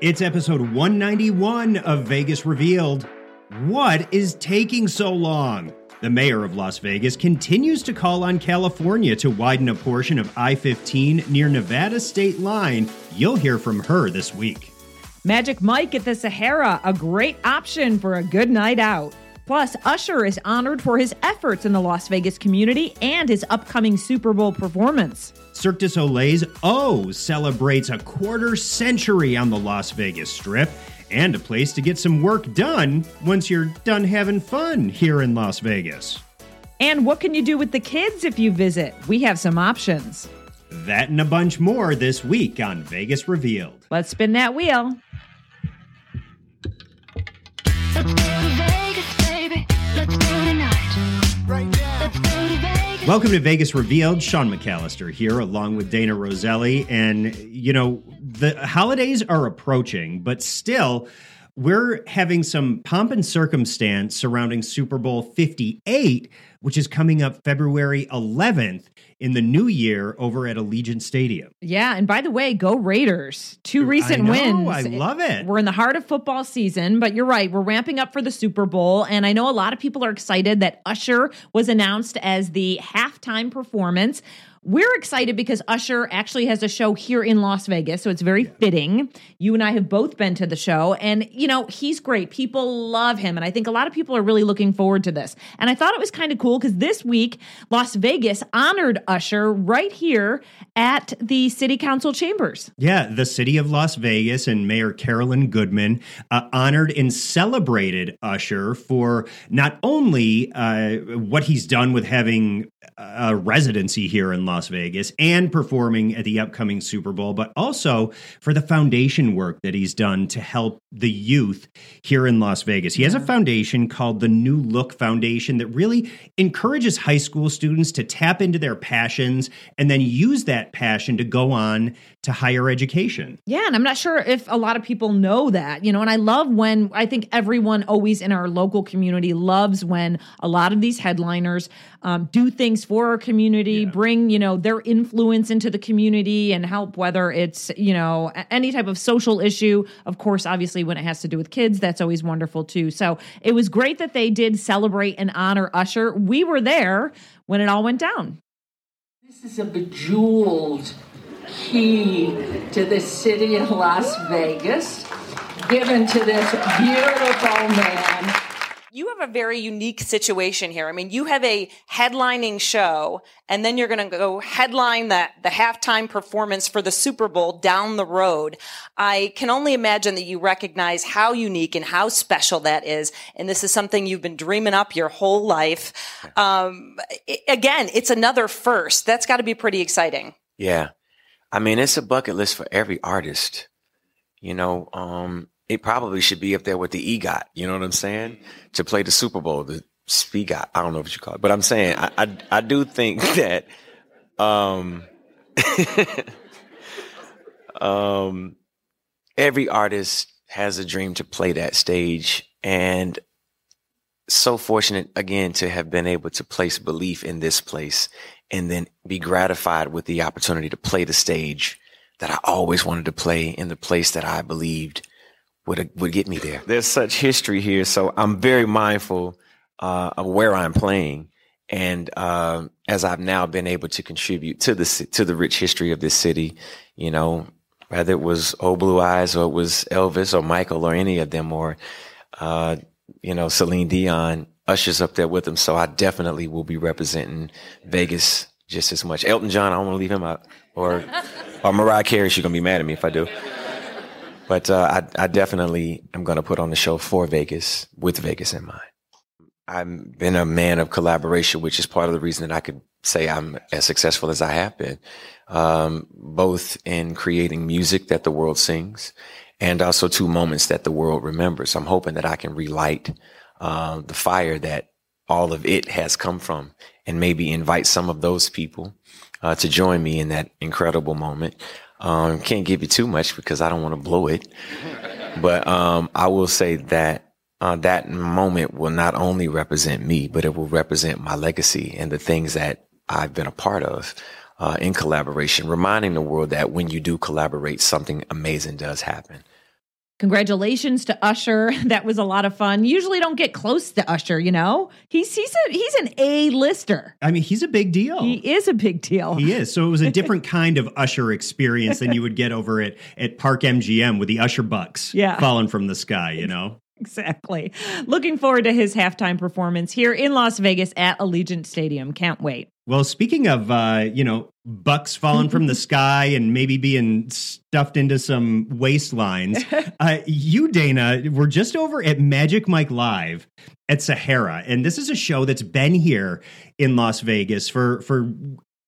It's episode 191 of Vegas Revealed. What is taking so long? The mayor of Las Vegas continues to call on California to widen a portion of I 15 near Nevada state line. You'll hear from her this week. Magic Mike at the Sahara, a great option for a good night out. Plus, Usher is honored for his efforts in the Las Vegas community and his upcoming Super Bowl performance. Cirque du Soleil's O celebrates a quarter century on the Las Vegas Strip and a place to get some work done once you're done having fun here in Las Vegas. And what can you do with the kids if you visit? We have some options. That and a bunch more this week on Vegas Revealed. Let's spin that wheel. Welcome to Vegas Revealed. Sean McAllister here, along with Dayna Roselli. And, you know, the holidays are approaching, but still, we're having some pomp and circumstance surrounding Super Bowl 58, which is coming up February 11th in the new year over at Allegiant Stadium. Yeah, and by the way, go Raiders. Two recent I know, wins. I love it. We're in the heart of football season, but you're right. We're ramping up for the Super Bowl. And I know a lot of people are excited that Usher was announced as the halftime performance. We're excited because Usher actually has a show here in Las Vegas, so it's very fitting. You and I have both been to the show, and you know, he's great. People love him, and I think a lot of people are really looking forward to this. And I thought it was kind of cool because this week, Las Vegas honored Usher right here at the City Council chambers. Yeah, the city of Las Vegas and Mayor Carolyn Goodman uh, honored and celebrated Usher for not only uh, what he's done with having a residency here in Las Vegas and performing at the upcoming Super Bowl, but also for the foundation work that he's done to help the youth here in Las Vegas. He has a foundation called the New Look Foundation that really encourages high school students to tap into their passions and then use that passion to go on to higher education. Yeah, and I'm not sure if a lot of people know that, you know, and I love when I think everyone always in our local community loves when a lot of these headliners um, do things for our community, bring, you know, their influence into the community and help whether it's, you know, any type of social issue. Of course, obviously, when it has to do with kids, that's always wonderful too. So it was great that they did celebrate and honor Usher. We were there when it all went down. This is a bejeweled key to the city of Las Vegas, given to this beautiful man. you have a very unique situation here. I mean, you have a headlining show, and then you're going to go headline the, the halftime performance for the Super Bowl down the road. I can only imagine that you recognize how unique and how special that is. And this is something you've been dreaming up your whole life. Um, i- again, it's another first. That's got to be pretty exciting. Yeah. I mean, it's a bucket list for every artist. You know, um, it probably should be up there with the EGOT. You know what I'm saying? To play the Super Bowl, the SPEGOT. I don't know what you call it, but I'm saying I, I, I do think that, um, um, every artist has a dream to play that stage and so fortunate again to have been able to place belief in this place and then be gratified with the opportunity to play the stage that I always wanted to play in the place that I believed would would get me there. There's such history here, so I'm very mindful uh, of where I'm playing, and uh, as I've now been able to contribute to the to the rich history of this city, you know, whether it was Old Blue Eyes or it was Elvis or Michael or any of them or uh, you know Celine Dion, Usher's up there with them, so I definitely will be representing Vegas just as much. Elton John, I don't want to leave him out, or or Mariah Carey, she's gonna be mad at me if I do. But uh, I, I definitely am going to put on the show for Vegas with Vegas in mind. I've been a man of collaboration, which is part of the reason that I could say I'm as successful as I have been, um, both in creating music that the world sings and also two moments that the world remembers. I'm hoping that I can relight uh, the fire that all of it has come from and maybe invite some of those people uh, to join me in that incredible moment. Um, can't give you too much because I don't want to blow it, but um, I will say that uh, that moment will not only represent me, but it will represent my legacy and the things that I've been a part of uh, in collaboration, reminding the world that when you do collaborate, something amazing does happen. Congratulations to Usher. That was a lot of fun. Usually don't get close to Usher, you know? He's he's a he's an A-lister. I mean, he's a big deal. He is a big deal. He is. So it was a different kind of Usher experience than you would get over at, at Park MGM with the Usher Bucks Yeah. falling from the sky, you know? Exactly. Looking forward to his halftime performance here in Las Vegas at Allegiant Stadium. Can't wait. Well, speaking of, uh, you know, bucks falling from the sky and maybe being stuffed into some waistlines, uh, you, Dayna, were just over at Magic Mike Live at Sahara. And this is a show that's been here in Las Vegas for, for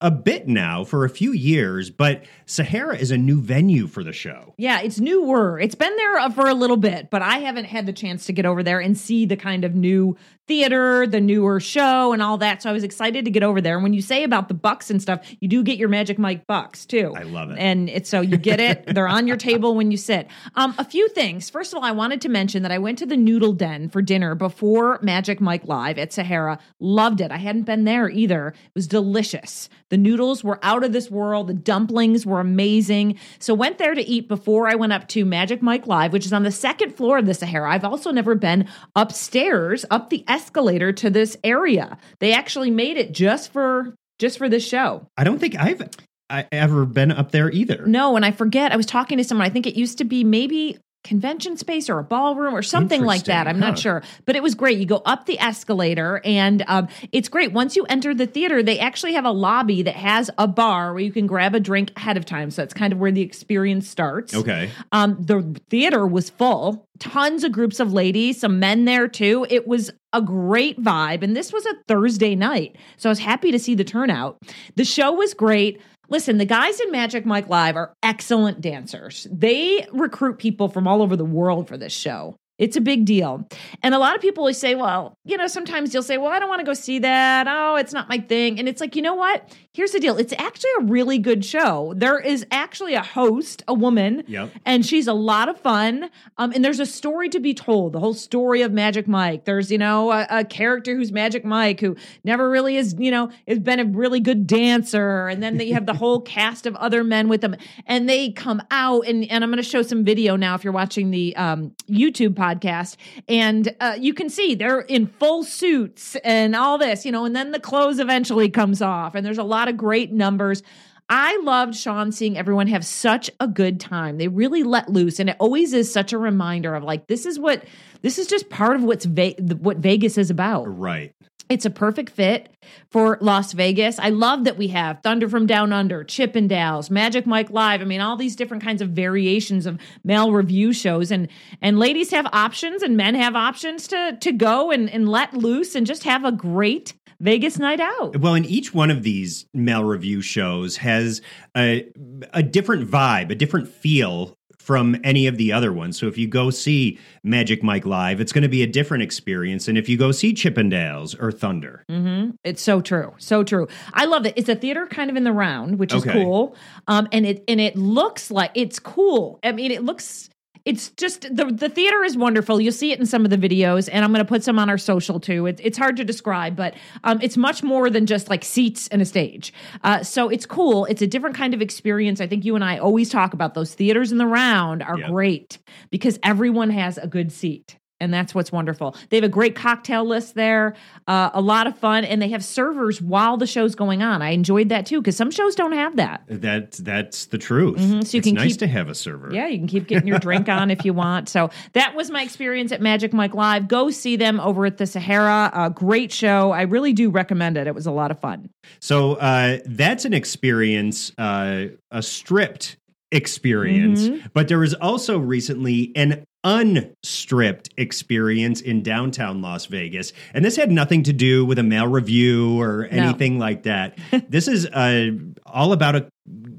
a bit now, for a few years. But Sahara is a new venue for the show. Yeah, it's newer. It's been there for a little bit, but I haven't had the chance to get over there and see the kind of new theater, the newer show, and all that. So I was excited to get over there. And when you say about the bucks and stuff, you do get your Magic Mike bucks too. I love it. And it's so you get it. They're on your table when you sit. Um, a few things. First of all, I wanted to mention that I went to the Noodle Den for dinner before Magic Mike Live at Sahara. Loved it. I hadn't been there either. It was delicious. The noodles were out of this world. The dumplings were amazing. So went there to eat before I went up to Magic Mike Live, which is on the second floor of the Sahara. I've also never been upstairs, up the escalator to this area. They actually made it just for just for this show. I don't think I've I, ever been up there either. No, and I forget. I was talking to someone. I think it used to be maybe convention space or a ballroom or something like that. I'm Interesting, not sure, but it was great. You go up the escalator, and um, it's great. Once you enter the theater, they actually have a lobby that has a bar where you can grab a drink ahead of time. So that's kind of where the experience starts. Okay. Um, the theater was full, tons of groups of ladies, some men there too. It was a great vibe. And this was a Thursday night. So I was happy to see the turnout. The show was great. Listen, the guys in Magic Mike Live are excellent dancers. They recruit people from all over the world for this show. It's a big deal. And a lot of people say, well, you know, sometimes you'll say, well, I don't want to go see that. Oh, it's not my thing. And it's like, you know what? Here's the deal. It's actually a really good show. There is actually a host, a woman, Yep. and she's a lot of fun. Um, and there's a story to be told, the whole story of Magic Mike. There's, you know, a, a character who's Magic Mike who never really is, you know, has been a really good dancer. And then you have the whole cast of other men with them, and they come out. And, and I'm going to show some video now if you're watching the um, YouTube podcast. And uh, you can see they're in full suits and all this, you know, and then the clothes eventually comes off. And there's a lot of great numbers. I loved Sean seeing everyone have such a good time. They really let loose, and it always is such a reminder of like this is what this is just part of what's Ve- what Vegas is about. Right. It's a perfect fit for Las Vegas. I love that we have Thunder from Down Under, Chip and Chippendales, Magic Mike Live. I mean, all these different kinds of variations of male revue shows, and and ladies have options, and men have options to to go and and let loose and just have a great Vegas night out. Well, and each one of these male revue shows has a, a different vibe, a different feel from any of the other ones. So if you go see Magic Mike Live, it's going to be a different experience. And if you go see Chippendales or Thunder, Mm-hmm. It's so true, so true. I love it. It's a theater kind of in the round, which is Okay. cool. Um, and it and it looks like it's cool. I mean, it looks. It's just the the theater is wonderful. You'll see it in some of the videos, and I'm going to put some on our social too. It, it's hard to describe, but um, it's much more than just like seats and a stage. Uh, so it's cool. It's a different kind of experience. I think you and I always talk about those theaters in the round are Yeah. great because everyone has a good seat. And that's what's wonderful. They have a great cocktail list there, uh, a lot of fun, and they have servers while the show's going on. I enjoyed that too because some shows don't have that. that that's the truth. Mhm, so you it's can nice keep- to have a server. Yeah, you can keep getting your drink on if you want. So that was my experience at Magic Mike Live. Go see them over at the Sahara. A great show. I really do recommend it. It was a lot of fun. So uh, that's an experience, uh, a stripped experience. Mm-hmm. But there was also recently an unstripped experience in downtown Las Vegas. And this had nothing to do with a male revue or anything like that. this is uh, all about a,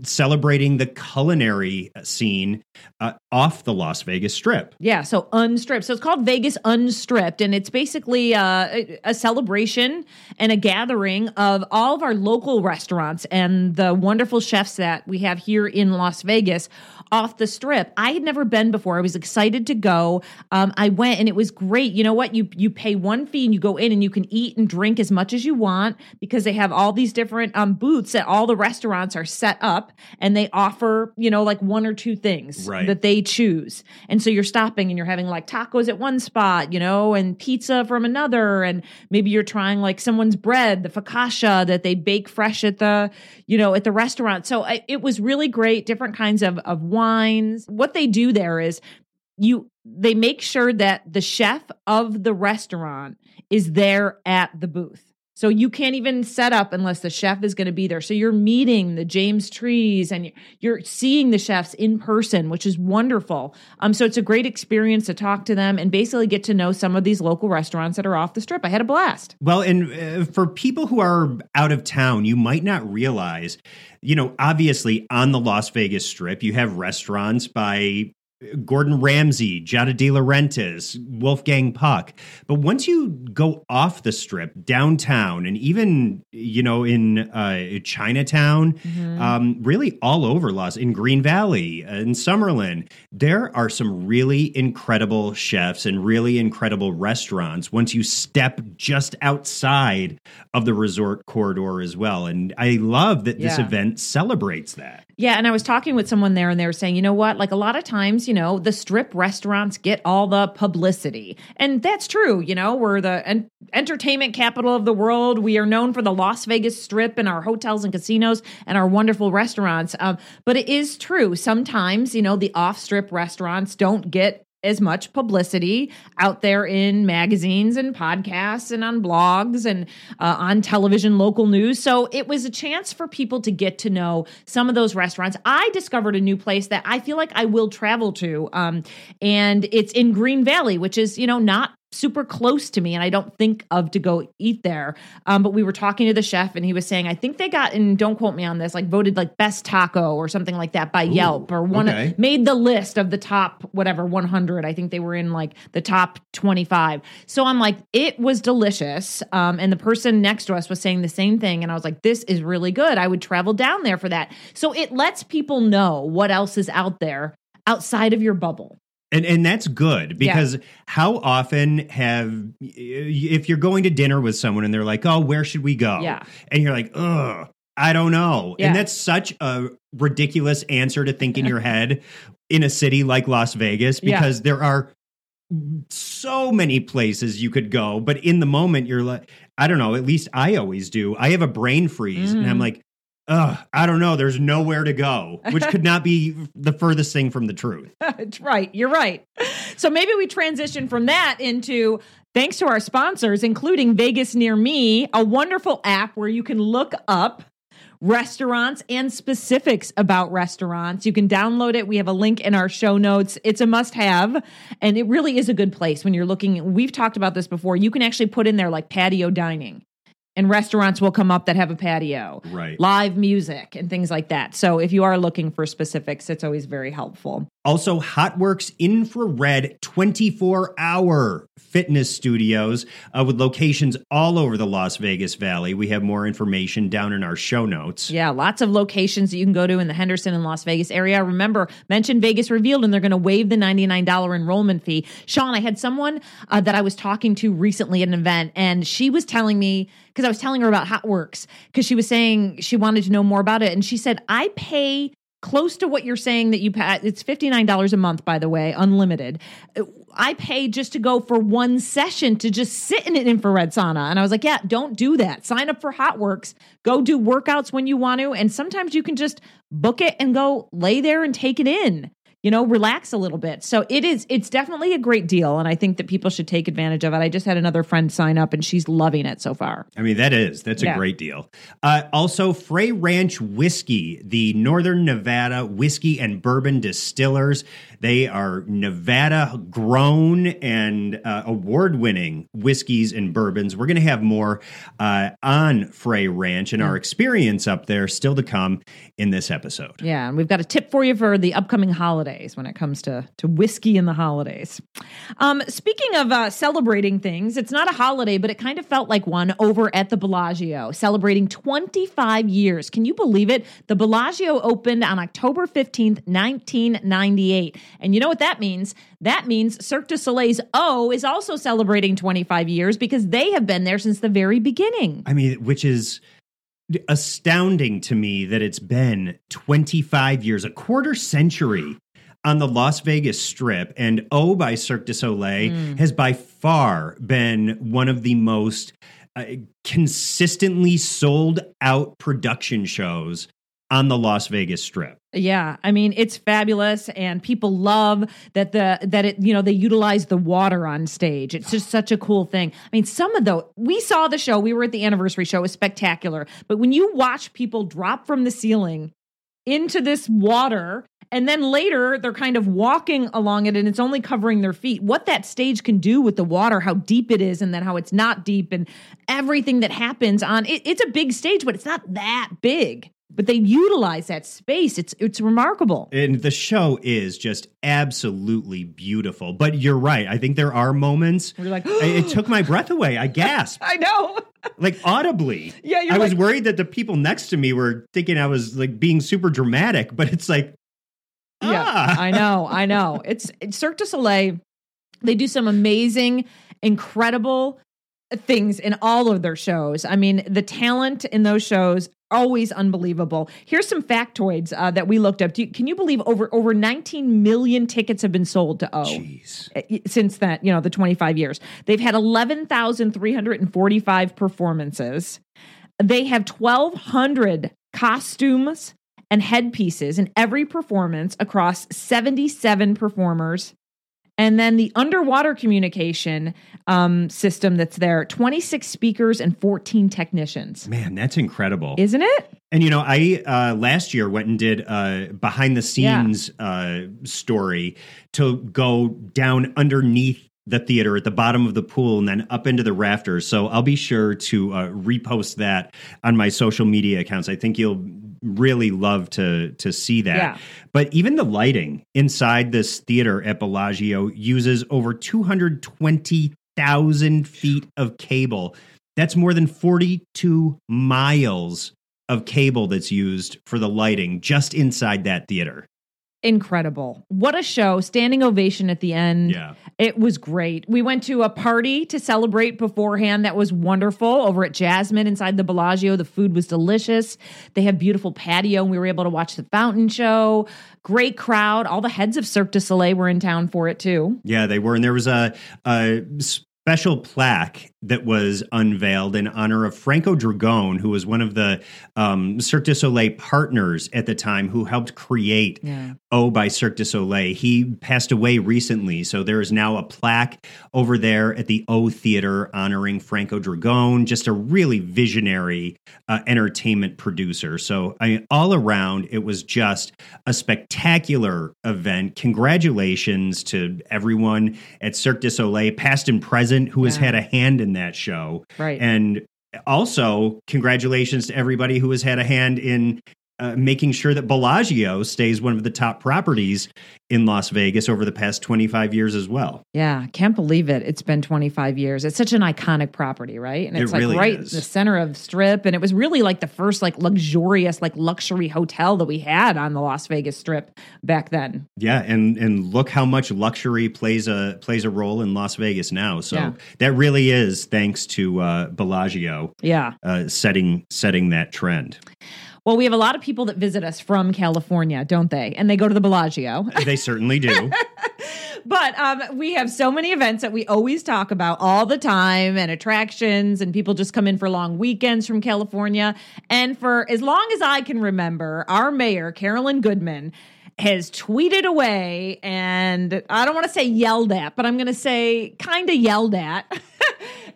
celebrating the culinary scene uh, off the Las Vegas Strip. Yeah, so unstripped. So it's called Vegas Unstripped, and it's basically uh, a celebration and a gathering of all of our local restaurants and the wonderful chefs that we have here in Las Vegas off the strip. I had never been before. I was excited to go. Um, I went and it was great. You know what? You you pay one fee and you go in and you can eat and drink as much as you want because they have all these different um, booths at all the restaurants are set up and they offer you know like one or two things Right. that they choose. And so you're stopping and you're having like tacos at one spot, you know, and pizza from another. And maybe you're trying like someone's bread, the focaccia that they bake fresh at the, you know, at the restaurant. So I, it was really great. Different kinds of, of wines. What they do there is you, they make sure that the chef of the restaurant is there at the booth. So you can't even set up unless the chef is going to be there. So you're meeting the James Trees and you're seeing the chefs in person, which is wonderful. Um, so it's a great experience to talk to them and basically get to know some of these local restaurants that are off the strip. I had a blast. Well, and uh, for people who are out of town, you might not realize, you know, obviously on the Las Vegas Strip, you have restaurants by Gordon Ramsay, Giada De Laurentiis, Wolfgang Puck. But once you go off the strip, downtown, and even, you know, in uh, Chinatown, um, really all over Las, in Green Valley, uh, in Summerlin, there are some really incredible chefs and really incredible restaurants once you step just outside of the resort corridor as well. And I love that this event celebrates that. Yeah, and I was talking with someone there and they were saying, you know what? Like a lot of times, you know, the strip restaurants get all the publicity. And that's true, you know, we're the en- entertainment capital of the world. We are known for the Las Vegas Strip and our hotels and casinos and our wonderful restaurants. Um, but it is true. Sometimes, you know, the off strip restaurants don't get as much publicity out there in magazines and podcasts and on blogs and uh, on television, local news. So it was a chance for people to get to know some of those restaurants. I discovered a new place that I feel like I will travel to, um, and it's in Green Valley, which is you know not super close to me and I don't think of to go eat there. Um, but we were talking to the chef and he was saying, I think they got, and don't quote me on this, like voted like best taco or something like that by Yelp or one okay. made the list of the top whatever 100. I think they were in like the top 25. So I'm like, it was delicious. Um, and the person next to us was saying the same thing. And I was like, this is really good. I would travel down there for that. So it lets people know what else is out there outside of your bubble. And and that's good because how often have if you're going to dinner with someone and they're like, "Oh, where should we go?" Yeah. and you're like, "Ugh, I don't know," Yeah. and that's such a ridiculous answer to think in your head in a city like Las Vegas Yeah. because there are so many places you could go, but in the moment you're like, I don't know. At least I always do. I have a brain freeze, and I'm Mhm. like. Ugh, I don't know. There's nowhere to go, which could not be the furthest thing from the truth. Right. You're right. So maybe we transition from that into thanks to our sponsors, including Vegas Near Me, a wonderful app where you can look up restaurants and specifics about restaurants. You can download it. We have a link in our show notes. It's a must have, and it really is a good place when you're looking. We've talked about this before. You can actually put in there like patio dining. And restaurants will come up that have a patio, Right. live music, and things like that. So, if you are looking for specifics, it's always very helpful. Also, Hotworx infrared 24 hour fitness studios uh, with locations all over the Las Vegas Valley. We have more information down in our show notes. Yeah, lots of locations that you can go to in the Henderson and Las Vegas area. Remember, mention Vegas Revealed, and they're going to waive the $99 enrollment fee. Sean, I had someone uh, that I was talking to recently at an event, and she was telling me, because I was telling her about Hotworx, because she was saying she wanted to know more about it. And she said, I pay close to what you're saying that you pay. It's $59 a month, by the way, unlimited. I pay just to go for one session to just sit in an infrared sauna. And I was like, yeah, don't do that. Sign up for Hotworx. Go do workouts when you want to. And sometimes you can just book it and go lay there and take it in. You know, relax a little bit. So it is, it's definitely a great deal. And I think that people should take advantage of it. I just had another friend sign up and she's loving it so far. I mean, that is, that's a great deal. Uh, also, Frey Ranch Whiskey, the Northern Nevada whiskey and bourbon distillers. They are Nevada grown and uh, award winning whiskeys and bourbons. We're going to have more uh, on Frey Ranch and our experience up there still to come in this episode. Yeah. And we've got a tip for you for the upcoming holiday. Holidays when it comes to to whiskey in the holidays. Um, speaking of uh, celebrating things, it's not a holiday, but it kind of felt like one over at the Bellagio, celebrating 25 years. Can you believe it? The Bellagio opened on October 15th, 1998. And you know what that means? That means Cirque du Soleil's O is also celebrating 25 years because they have been there since the very beginning. I mean, which is astounding to me that it's been 25 years, a quarter century on the Las Vegas Strip. And O by Cirque du Soleil has by far been one of the most uh, consistently sold out production shows on the Las Vegas Strip. Yeah, I mean it's fabulous, and people love that the that it you know they utilize the water on stage. It's just such a cool thing. I mean, some of the we saw the show. We were at the anniversary show. It was spectacular. But when you watch people drop from the ceiling into this water, and then later they're kind of walking along it, and it's only covering their feet. What that stage can do with the water, how deep it is, and then how it's not deep, and everything that happens on it, it's a big stage, but it's not that big. But they utilize that space. It's it's remarkable. And the show is just absolutely beautiful. But you're right. I think there are moments. You're like, I- it took my breath away. I gasped. I know. like audibly. Yeah, you're I was worried that the people next to me were thinking I was like being super dramatic, but it's like, Yeah, ah. I know, I know. It's, it's Cirque du Soleil. They do some amazing, incredible things in all of their shows. I mean, the talent in those shows always unbelievable. Here's some factoids uh, that we looked up. Do you, can you believe over over 19 million tickets have been sold to O? Jeez. since that, you know, the 25 years. They've had 11,345 performances. They have 1,200 costumes and headpieces in every performance across 77 performers. And then the underwater communication um, system that's there 26 speakers and 14 technicians. Man, that's incredible. Isn't it? And you know, I uh, last year went and did a behind the scenes uh, story to go down underneath the theater at the bottom of the pool and then up into the rafters. So I'll be sure to uh, repost that on my social media accounts. I think you'll really love to to see that. Yeah. But even the lighting inside this theater at Bellagio uses over 220,000 feet of cable. That's more than 42 miles of cable that's used for the lighting just inside that theater. Incredible. What a show. Standing ovation at the end. Yeah. It was great. We went to a party to celebrate beforehand that was wonderful over at Jasmine inside the Bellagio. The food was delicious. They have beautiful patio and we were able to watch the fountain show. Great crowd. All the heads of Cirque du Soleil were in town for it too. Yeah, they were. And there was a, a special plaque that was unveiled in honor of Franco Dragone, who was one of the um, Cirque du Soleil partners at the time who helped create Yeah. O by Cirque du Soleil. He passed away recently, so there is now a plaque over there at the O Theater honoring Franco Dragone, just a really visionary uh, entertainment producer. So, I mean, all around, it was just a spectacular event. Congratulations to everyone at Cirque du Soleil, past and present, who has had a hand in that show. Right. And also, congratulations to everybody who has had a hand in uh, making sure that Bellagio stays one of the top properties in Las Vegas over the past 25 years as well. Yeah, can't believe it. It's been 25 years. It's such an iconic property, right? And It it's like really right is. in the center of Strip. And it was really like the first like luxurious, like luxury hotel that we had on the Las Vegas Strip back then. Yeah, and and look how much luxury plays a plays a role in Las Vegas now. So Yeah. that really is thanks to uh, Bellagio Yeah. uh, setting setting that trend. Well, we have a lot of people that visit us from California, don't they? And they go to the Bellagio. They certainly do. but um, we have so many events that we always talk about all the time and attractions, and people just come in for long weekends from California. And for as long as I can remember, our mayor, Carolyn Goodman, has tweeted away and I don't want to say yelled at, but I'm going to say kind of yelled at.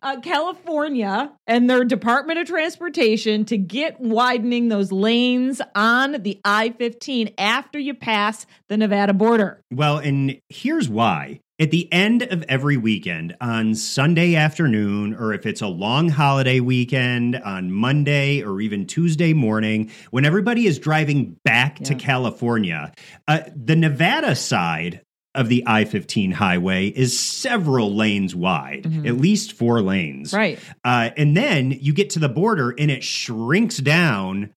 Uh, California and their Department of Transportation to get widening those lanes on the I 15 after you pass the Nevada border. Well, and here's why. At the end of every weekend, on Sunday afternoon, or if it's a long holiday weekend, on Monday or even Tuesday morning, when everybody is driving back to California, uh, the Nevada side of the I 15 highway is several lanes wide, at least four lanes. Right. Uh, and then you get to the border and it shrinks down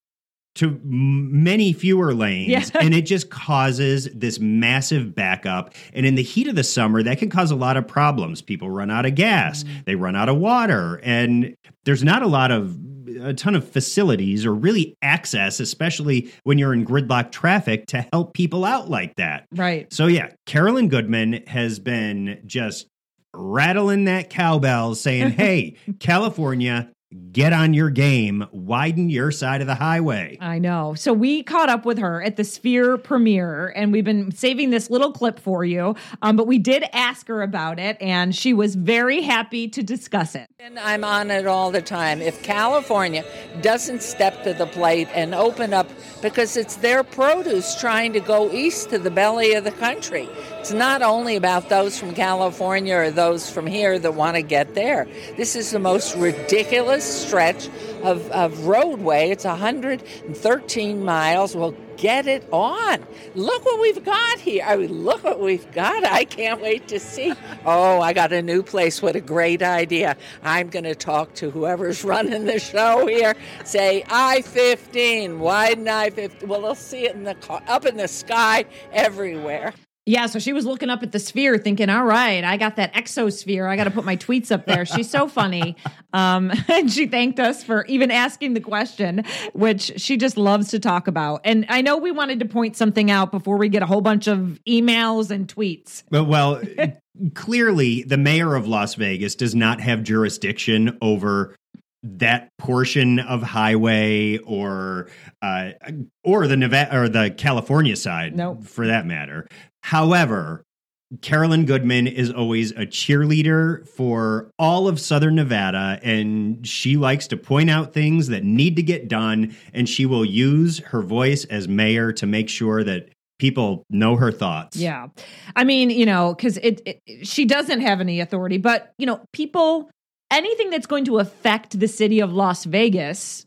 to many fewer lanes Yeah. and it just causes this massive backup and in the heat of the summer that can cause a lot of problems people run out of gas Mm-hmm. they run out of water and there's not a lot of a ton of facilities or really access especially when you're in gridlock traffic to help people out like that Right. so yeah, Carolyn Goodman has been just rattling that cowbell saying, "Hey, California, get on your game, widen your side of the highway." I know. So we caught up with her at the Sphere premiere, and we've been saving this little clip for you. Um, but we did ask her about it, and she was very happy to discuss it. And I'm on it all the time. If California doesn't step to the plate and open up, because it's their produce trying to go east to the belly of the country. It's not only about those from California or those from here that want to get there. This is the most ridiculous stretch of, of roadway. It's 113 miles. Well, get it on. Look what we've got here. I mean, look what we've got. I can't wait to see. Oh, I got a new place. What a great idea. I'm going to talk to whoever's running the show here. Say I 15, widen I 15. Well, they'll see it in the car, up in the sky everywhere. Yeah, so she was looking up at the sphere thinking, all right, I got that exosphere. I got to put my tweets up there. She's so funny. Um, and she thanked us for even asking the question, which she just loves to talk about. And I know we wanted to point something out before we get a whole bunch of emails and tweets. But well, clearly the mayor of Las Vegas does not have jurisdiction over that portion of highway or uh, or the Nevada or the California side Nope. for that matter. However, Carolyn Goodman is always a cheerleader for all of Southern Nevada, and she likes to point out things that need to get done, and she will use her voice as mayor to make sure that people know her thoughts. Yeah. I mean, you know, because it, it she doesn't have any authority, but you know, people anything that's going to affect the city of Las Vegas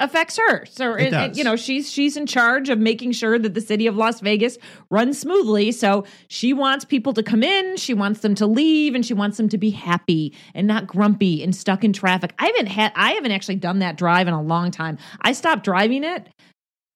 affects her. So It does. you know, she's she's in charge of making sure that the city of Las Vegas runs smoothly. So she wants people to come in, she wants them to leave, and she wants them to be happy and not grumpy and stuck in traffic. I haven't had I haven't actually done that drive in a long time. I stopped driving it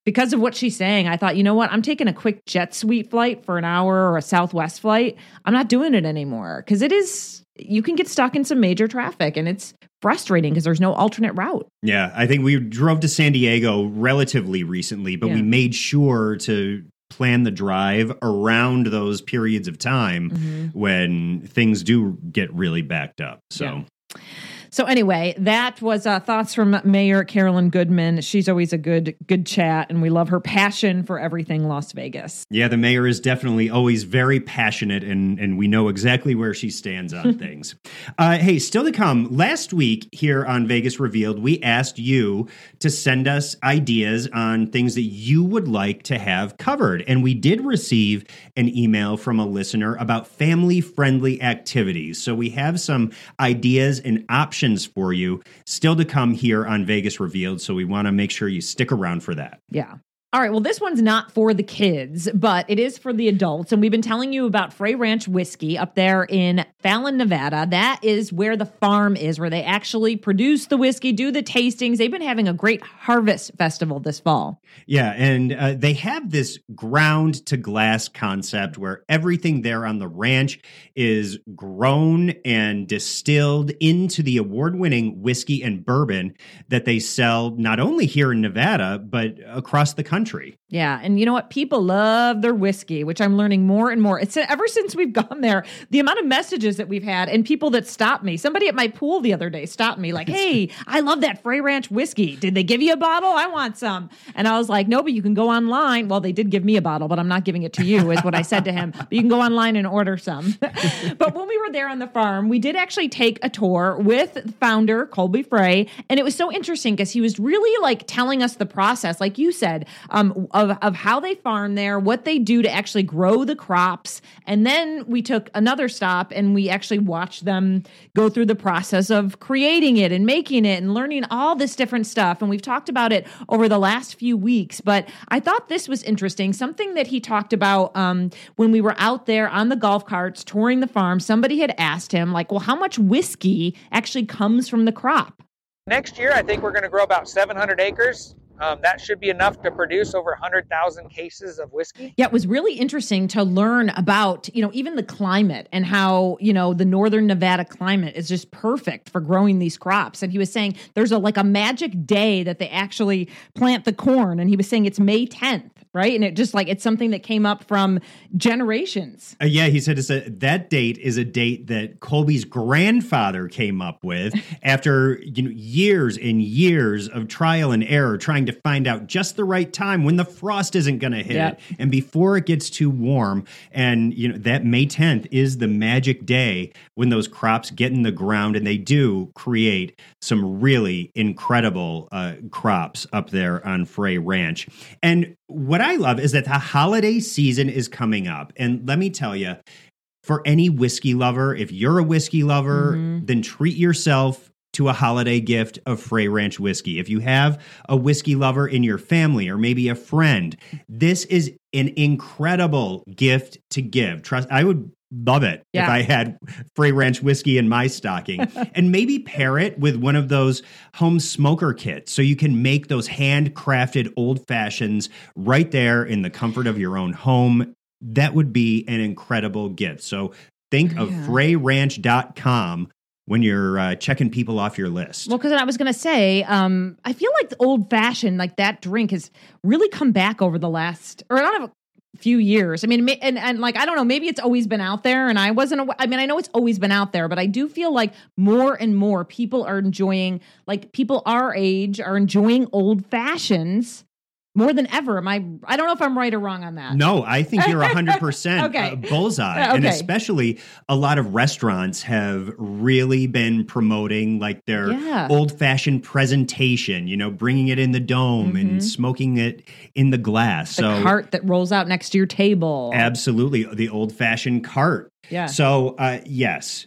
because of what she's saying, I thought, you know what? I'm taking a quick jet suite flight for an hour or a Southwest flight. I'm not doing it anymore because it is, you can get stuck in some major traffic and it's frustrating because there's no alternate route. Yeah, I think we drove to San Diego relatively recently, but Yeah. we made sure to plan the drive around those periods of time Mm-hmm. when things do get really backed up. So, Yeah. So anyway, that was uh, thoughts from Mayor Carolyn Goodman. She's always a good, good chat, and we love her passion for everything Las Vegas. yeah, the mayor is definitely always very passionate, and, and we know exactly where she stands on things. Uh, hey, still to come, last week here on Vegas Revealed, we asked you to send us ideas on things that you would like to have covered. And we did receive an email from a listener about family friendly activities. So we have some ideas and options for you still to come here on Vegas Revealed. So we want to make sure you stick around for that. Yeah. All right. Well, this one's not for the kids, but it is for the adults. And we've been telling you about Frey Ranch Whiskey up there in Fallon, Nevada. That is where the farm is, where they actually produce the whiskey, do the tastings. They've been having a great harvest festival this fall. Yeah, and uh, they have this ground to glass concept where everything there on the ranch is grown and distilled into the award winning whiskey and bourbon that they sell not only here in Nevada, but across the country. Yeah, and you know what? People love their whiskey, which I'm learning more and more. It's ever since we've gone there, the amount of messages that we've had and people that stop me. Somebody at my pool the other day stopped me like, "Hey, I love that Frey Ranch whiskey. Did they give you a bottle? I want some." And I was like, "No, but you can go online." Well, they did give me a bottle, but I'm not giving it to you, is what I said to him. But you can go online and order some. but when we were there on the farm, we did actually take a tour with the founder Colby Frey, and it was so interesting because he was really like telling us the process, like you said, um, of, of how they farm there, what they do to actually grow the crops. And then we took another stop and we actually watched them go through the process of creating it and making it and learning all this different stuff. And we've talked about it over the last few weeks, but I thought this was interesting. Something that he talked about um, when we were out there on the golf carts touring the farm. Somebody had asked him, like, well, how much whiskey actually comes from the crop? Next year, I think we're going to grow about 700 acres. Um, that should be enough to produce over 100,000 cases of whiskey. Yeah, it was really interesting to learn about, you know, even the climate and how, you know, the northern Nevada climate is just perfect for growing these crops. And he was saying there's a like a magic day that they actually plant the corn and he was saying it's May 10th, right? And it just like it's something that came up from generations. Uh, yeah, he said it's a, that date is a date that Colby's grandfather came up with after you know years and years of trial and error trying to find out just the right time when the frost isn't going to hit Yep. and before it gets too warm and you know that May 10th is the magic day when those crops get in the ground and they do create some really incredible uh, crops up there on Frey Ranch. And what I love is that the holiday season is coming up and let me tell you for any whiskey lover, if you're a whiskey lover, mm-hmm. then treat yourself to a holiday gift of Frey Ranch whiskey. If you have a whiskey lover in your family or maybe a friend, this is an incredible gift to give. Trust I would love it Yeah. if I had Frey Ranch whiskey in my stocking. and maybe pair it with one of those home smoker kits so you can make those handcrafted old fashions right there in the comfort of your own home. That would be an incredible gift. So think of freyranch.com when you're uh, checking people off your list. Well, because I was going to say, um, I feel like the old fashioned, like that drink has really come back over the last, or I don't know, a few years. I mean, and, and like, I don't know, maybe it's always been out there and I wasn't, I mean, I know it's always been out there, but I do feel like more and more people are enjoying, like people our age are enjoying old fashions more than ever. Am I, I don't know if I'm right or wrong on that. No, I think you're 100% Okay. uh, bullseye. Uh, And especially a lot of restaurants have really been promoting like their Yeah. old fashioned presentation, you know, bringing it in the dome and smoking it in the glass. Mm-hmm. The so, cart that rolls out next to your table. absolutely, the old fashioned cart. Yeah. So, uh, yes.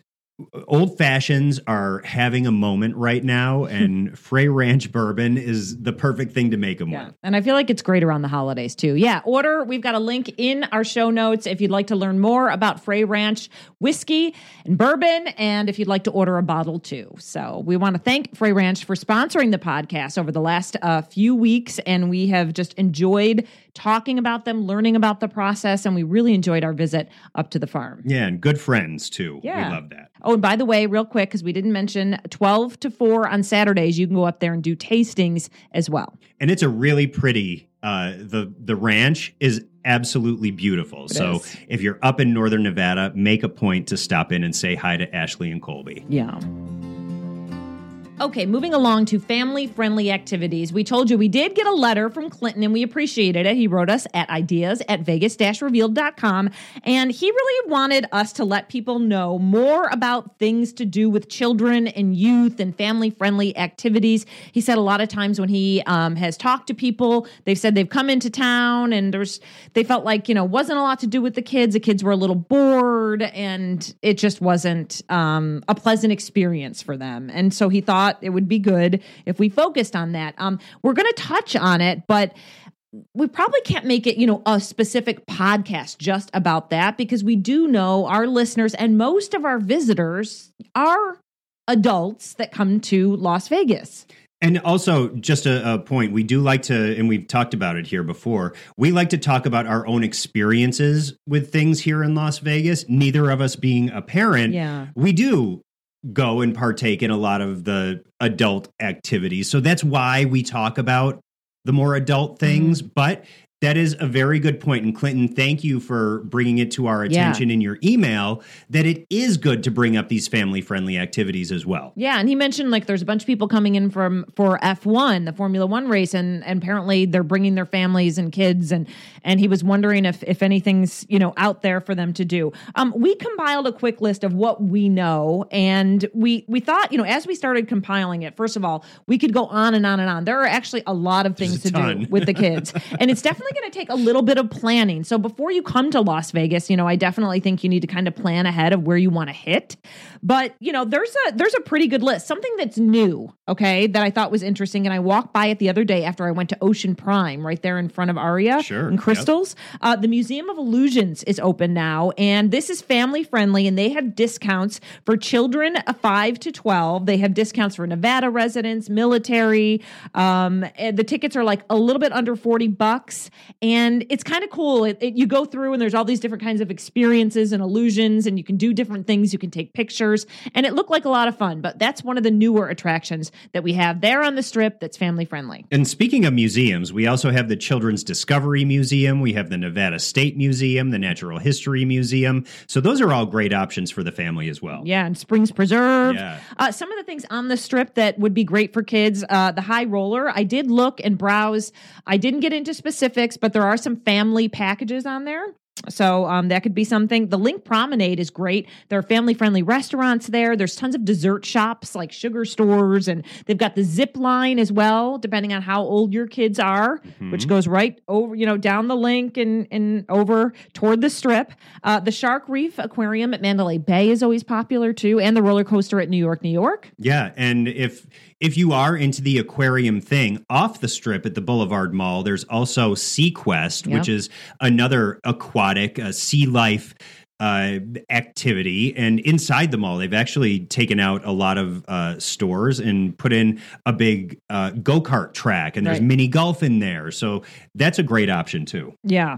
Old fashions are having a moment right now, and Frey Ranch bourbon is the perfect thing to make them Yeah. with. And I feel like it's great around the holidays too. Yeah. Order. We've got a link in our show notes if you'd like to learn more about Frey Ranch whiskey and bourbon, and if you'd like to order a bottle too. So we want to thank Frey Ranch for sponsoring the podcast over the last uh, few weeks. And we have just enjoyed talking about them, learning about the process, and we really enjoyed our visit up to the farm. Yeah, and good friends too. Yeah. We love that. Oh, and by the way, real quick, because we didn't mention 12 to 4 on Saturdays, you can go up there and do tastings as well. and it's a really pretty uh the the ranch is absolutely beautiful so is. if you're up in northern nevada make a point to stop in and say hi to ashley and colby Yeah. Okay, moving along to family friendly activities. We told you we did get a letter from Clinton and we appreciated it. He wrote us at ideas at vegas revealed.com and he really wanted us to let people know more about things to do with children and youth and family friendly activities. He said a lot of times when he um, has talked to people, they've said they've come into town and there's they felt like, you know, wasn't a lot to do with the kids. The kids were a little bored and it just wasn't um, a pleasant experience for them. And so he thought it would be good if we focused on that. Um, we're going to touch on it, but we probably can't make it, you know, a specific podcast just about that because we do know our listeners and most of our visitors are adults that come to Las Vegas. and also just a, a point we do like to and we've talked about it here before we like to talk about our own experiences with things here in las vegas neither of us being a parent Yeah. we do go and partake in a lot of the adult activities. So that's why we talk about the more adult things mm-hmm. but That is a very good point. And Clinton, thank you for bringing it to our Yeah. attention in your email that it is good to bring up these family friendly activities as well. Yeah, and he mentioned like there's a bunch of people coming in from for F1, the Formula 1 race and and apparently they're bringing their families and kids and and he was wondering if if anything's, you know, out there for them to do. Um we compiled a quick list of what we know and we we thought, you know, as we started compiling it, first of all, we could go on and on and on. There are actually a lot of things to do with the kids. and it's definitely going to take a little bit of planning. So before you come to Las Vegas, you know, I definitely think you need to kind of plan ahead of where you want to hit. But, you know, there's a there's a pretty good list. Something that's new, okay, that I thought was interesting and I walked by it the other day after I went to Ocean Prime right there in front of Aria Sure, and yep. Crystals. Uh, the Museum of Illusions is open now and this is family friendly and they have discounts for children uh, 5 to 12. They have discounts for Nevada residents, military. Um, and the tickets are like a little bit under 40 bucks. And it's kind of cool. It, it- you go through and there's all these different kinds of experiences and illusions, and you can do different things. You can take pictures, and it looked like a lot of fun. But that's one of the newer attractions that we have there on the strip that's family friendly. And speaking of museums, we also have the Children's Discovery Museum, we have the Nevada State Museum, the Natural History Museum. So those are all great options for the family as well. Yeah, and Springs Preserve. Yeah. Uh, some of the things on the strip that would be great for kids, uh, the high roller. I did look and browse. I didn't get into specifics, but there are some family packages on there. So um, that could be something. The Link Promenade is great. There are family friendly restaurants there. There's tons of dessert shops like sugar stores, and they've got the zip line as well, depending on how old your kids are, which goes right over, you know, down the link and and over toward the strip. Uh, the Shark Reef Aquarium at Mandalay Bay is always popular too, and the roller coaster at New York, New York. Yeah, and if if you are into the aquarium thing, off the strip at the Boulevard Mall, there's also SeaQuest, which is another aquatic uh, sea life uh, activity. And inside the mall, they've actually taken out a lot of uh, stores and put in a big uh, go kart track, and there's Right. mini golf in there. So that's a great option too. Yeah.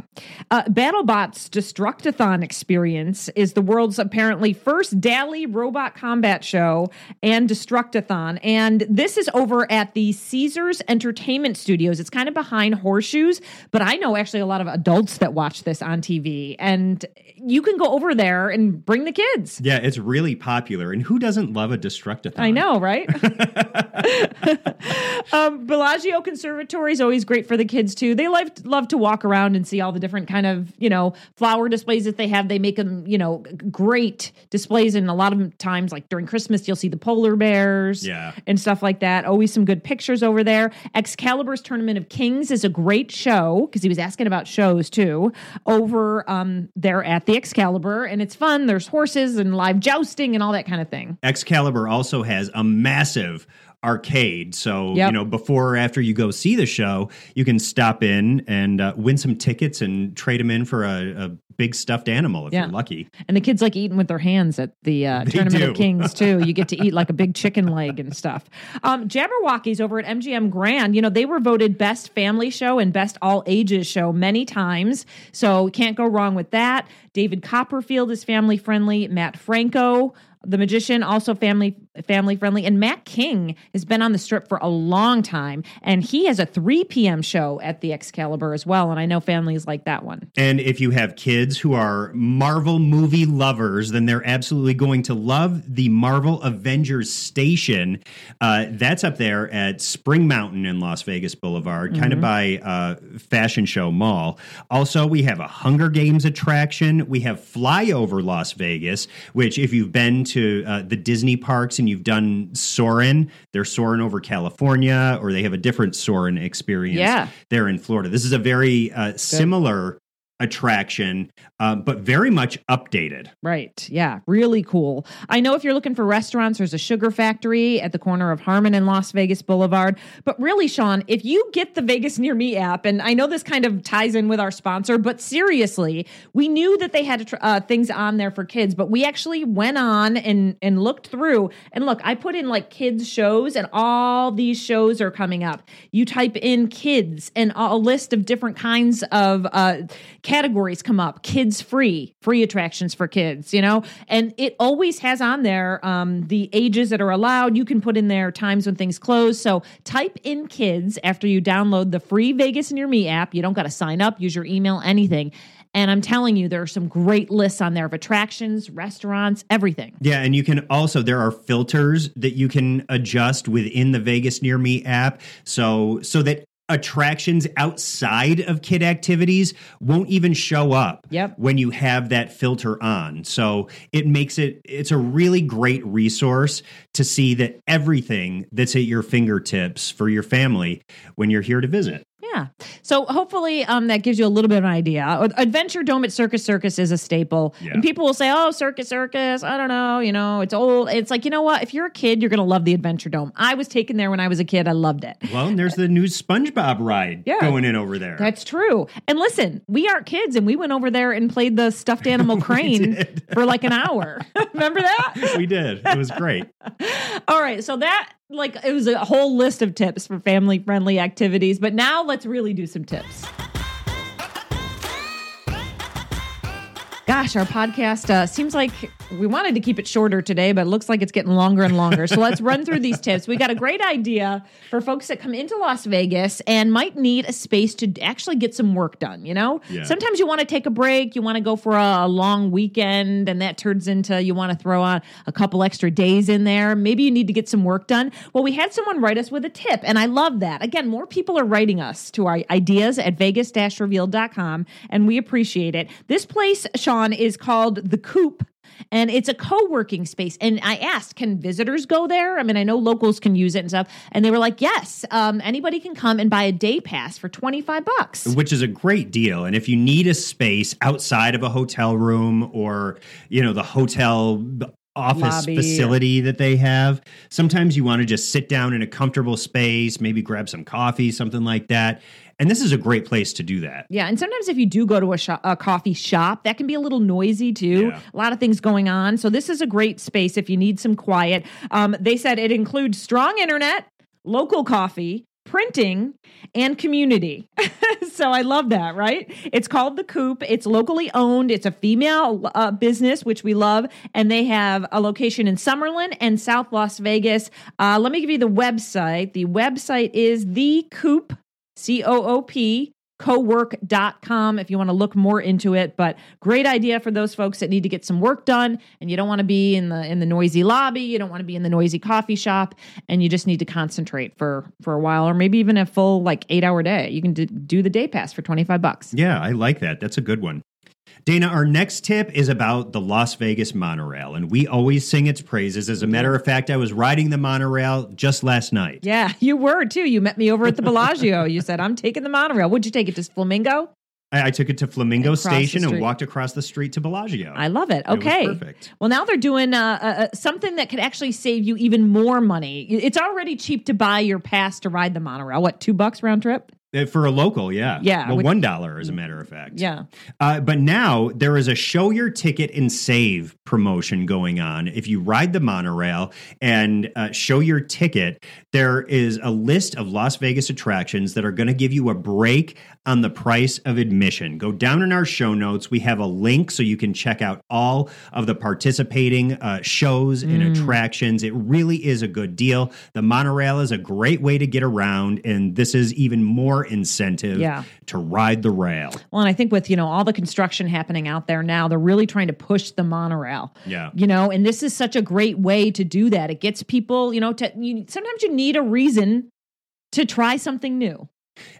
Uh, BattleBot's Destructathon experience is the world's apparently first daily robot combat show and Destructathon. And this is over at the Caesars Entertainment Studios. It's kind of behind Horseshoes, but I know actually a lot of adults that watch this on TV. And you can go over there and bring the kids. Yeah, it's really popular. And who doesn't love a Destructathon? I know, right? um, Bellagio Conservatory is always great for the kids too. They love love to walk around and see all the different kind of you know flower displays that they have. They make them you know great displays, and a lot of times, like during Christmas, you'll see the polar bears, Yeah. and stuff like that. Always some good pictures over there. Excalibur's Tournament of Kings is a great show because he was asking about shows too over um, there at the Excalibur, and it's fun. There's horses and live jousting and all that kind of thing. Excalibur also has a massive arcade. So, Yep. you know, before or after you go see the show, you can stop in and uh, win some tickets and trade them in for a, a big stuffed animal if Yeah. you're lucky. And the kids like eating with their hands at the uh, Tournament do. of Kings too. You get to eat like a big chicken leg and stuff. Um, Jabbawockeez over at MGM Grand, you know, they were voted best family show and best all ages show many times. So can't go wrong with that. David Copperfield is family friendly. Mat Franco. The magician also family family friendly, and Mac King has been on the strip for a long time, and he has a 3 p.m. show at the Excalibur as well. And I know families like that one. And if you have kids who are Marvel movie lovers, then they're absolutely going to love the Marvel Avengers Station. Uh, that's up there at Spring Mountain in Las Vegas Boulevard, kind of by uh, Fashion Show Mall. Also, we have a Hunger Games attraction. We have Flyover Las Vegas, which, if you've been to uh, the Disney parks and you've done Soarin', they're Soarin' over California, or they have a different Soarin' experience Yeah. there in Florida. This is a very uh, similar attraction, uh, but very much updated. Right. Yeah. Really cool. I know if you're looking for restaurants, there's a sugar factory at the corner of Harmon and Las Vegas Boulevard. But really, Sean, if you get the Vegas Near Me app, and I know this kind of ties in with our sponsor, but seriously, we knew that they had uh, things on there for kids, but we actually went on and, and looked through. And look, I put in like kids shows, and all these shows are coming up. You type in kids and a list of different kinds of uh, categories come up. Kids free free attractions for kids you know? And it always has on there um, the ages that are allowed. You can put in there times when things close. So type in kids after you download the free vegas near me app. You don't got to sign up use your email anything. And i'm telling you there are some great lists on there of attractions restaurants everything. Yeah, and you can also there are filters that you can adjust within the Vegas Near Me app. So so that attractions outside of kid activities won't even show up Yep. when you have that filter on. So it makes it it's a really great resource to see that everything that's at your fingertips for your family when you're here to visit. Yeah. So hopefully um, that gives you a little bit of an idea. Uh, Adventure Dome at Circus Circus is a staple. Yeah. And people will say, oh, Circus Circus, I don't know, you know, it's old. It's like, you know what? If you're a kid, you're going to love the Adventure Dome. I was taken there when I was a kid. I loved it. Well, and there's the new SpongeBob ride Yeah. going in over there. That's true. And listen, we aren't kids, and we went over there and played the stuffed animal crane for like an hour. Remember that? we did. It was great. All right. So that, like, it was a whole list of tips for family friendly activities. But now let's really do some tips. Gosh, our podcast uh, seems like we wanted to keep it shorter today, but it looks like it's getting longer and longer. So let's run through these tips. We got a great idea for folks that come into Las Vegas and might need a space to actually get some work done. You know, Yeah. sometimes you want to take a break, you want to go for a, a long weekend, and that turns into you want to throw on a couple extra days in there. Maybe you need to get some work done. Well, we had someone write us with a tip, and I love that. Again, more people are writing us to our ideas at vegas-revealed.com, and we appreciate it. This place, Sean, is called The Coop. And it's a co-working space. And I asked, can visitors go there? I mean, I know locals can use it and stuff. And they were like, yes, um, anybody can come and buy a day pass for 25 bucks. which is a great deal and if you need a space outside of a hotel room or you know the hotel office Lobby. facility that they have sometimes you want to just sit down in a comfortable space maybe grab some coffee something like that and this is a great place to do that Yeah, and sometimes if you do go to a, shop, a coffee shop, that can be a little noisy too. Yeah. A lot of things going on. So this is a great space if you need some quiet. Um, they said it includes strong internet, local coffee, printing, and community. so I love that. Right? It's called the Coop. It's locally owned. It's a female uh, business, which we love, and they have a location in Summerlin and South Las Vegas. Uh, let me give you the website. The website is the Coop. C O O P cowork.com if you want to look more into it. But great idea for those folks that need to get some work done and you don't want to be in the in the noisy lobby you don't want to be in the noisy coffee shop and you just need to concentrate for for a while or maybe even a full like 8 hour day. You can do, do the day pass for 25 bucks. Yeah i like that. That's a good one Dayna, our next tip is about the Las Vegas monorail, and we always sing its praises. As a matter of fact, I was riding the monorail just last night. yeah you were too you met me over at the Bellagio you said I'm taking the monorail would you take it to Flamingo I, I took it to Flamingo the Station and walked across the street to Bellagio. I love it. Okay. perfect. Well, now they're doing uh, uh, uh, something that could actually save you even more money. It's already cheap to buy your pass to ride the monorail. What, two bucks round trip? Uh, For a local, yeah. Yeah, Well, which- one dollar, as a matter of fact. Yeah. Uh, but now there is a show your ticket and save promotion going on. If you ride the monorail and uh, show your ticket, there is a list of Las Vegas attractions that are going to give you a break on the price of admission. Go down in our show notes. We have a link so you can check out all of the participating uh, shows and Mm. attractions. It really is a good deal. The monorail is a great way to get around, and this is even more incentive Yeah. to ride the rail. Well, and I think with, you know, all the construction happening out there now, they're really trying to push the monorail. Yeah. You know, and this is such a great way to do that. It gets people, you know, to you, sometimes you need a reason to try something new.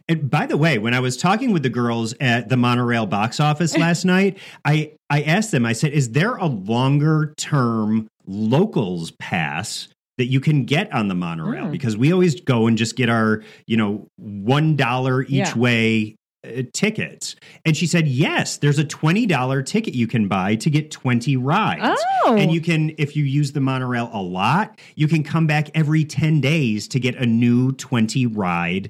And by the way, when I was talking with the girls at the monorail box office last night, I I asked them. I said, "Is there a longer term locals pass that you can get on the monorail? Mm. Because we always go and just get our you know one dollar each Yeah. way." Uh, tickets and she said yes there's a $20 ticket you can buy to get 20 rides Oh. and you can if you use the monorail a lot you can come back every 10 days to get a new 20 ride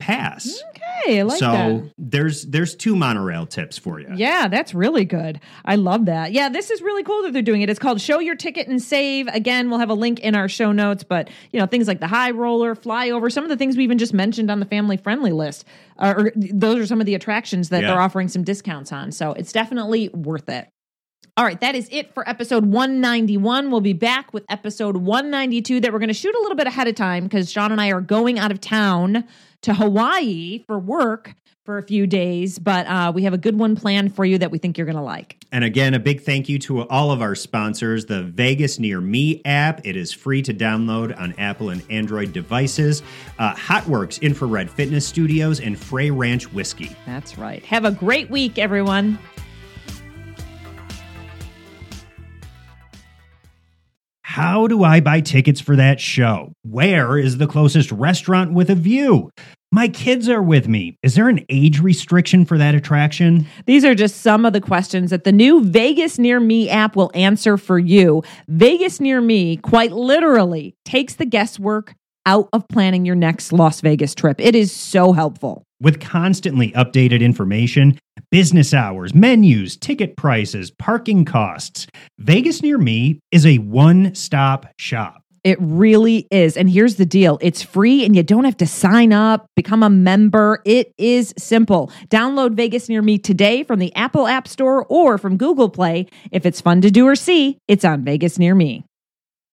pass Hey, I like so that. there's there's two monorail tips for you. Yeah, that's really good. I love that. Yeah, this is really cool that they're doing it. It's called Show Your Ticket and Save. Again, we'll have a link in our show notes, but you know, things like the high roller, flyover, some of the things we even just mentioned on the family friendly list. Uh, or those are some of the attractions that Yeah. they're offering some discounts on. So it's definitely worth it. All right, that is it for episode 191. We'll be back with episode 192 that we're going to shoot a little bit ahead of time because Sean and I are going out of town to Hawaii for work for a few days, but uh, we have a good one planned for you that we think you're going to like. And again, a big thank you to all of our sponsors, the Vegas Near Me app. It is free to download on Apple and Android devices. Uh, Hotworx Infrared Fitness Studios and Frey Ranch Whiskey. That's right. Have a great week, everyone. How do I buy tickets for that show? Where is the closest restaurant with a view? My kids are with me. Is there an age restriction for that attraction? These are just some of the questions that the new Vegas Near Me app will answer for you. Vegas Near Me, quite literally, takes the guesswork out of planning your next Las Vegas trip. It is so helpful. With constantly updated information, business hours, menus, ticket prices, parking costs, Vegas Near Me is a one stop shop. It really is. And here's the deal it's free and you don't have to sign up, become a member. It is simple. Download Vegas Near Me today from the Apple App Store or from Google Play. If it's fun to do or see, it's on Vegas Near Me.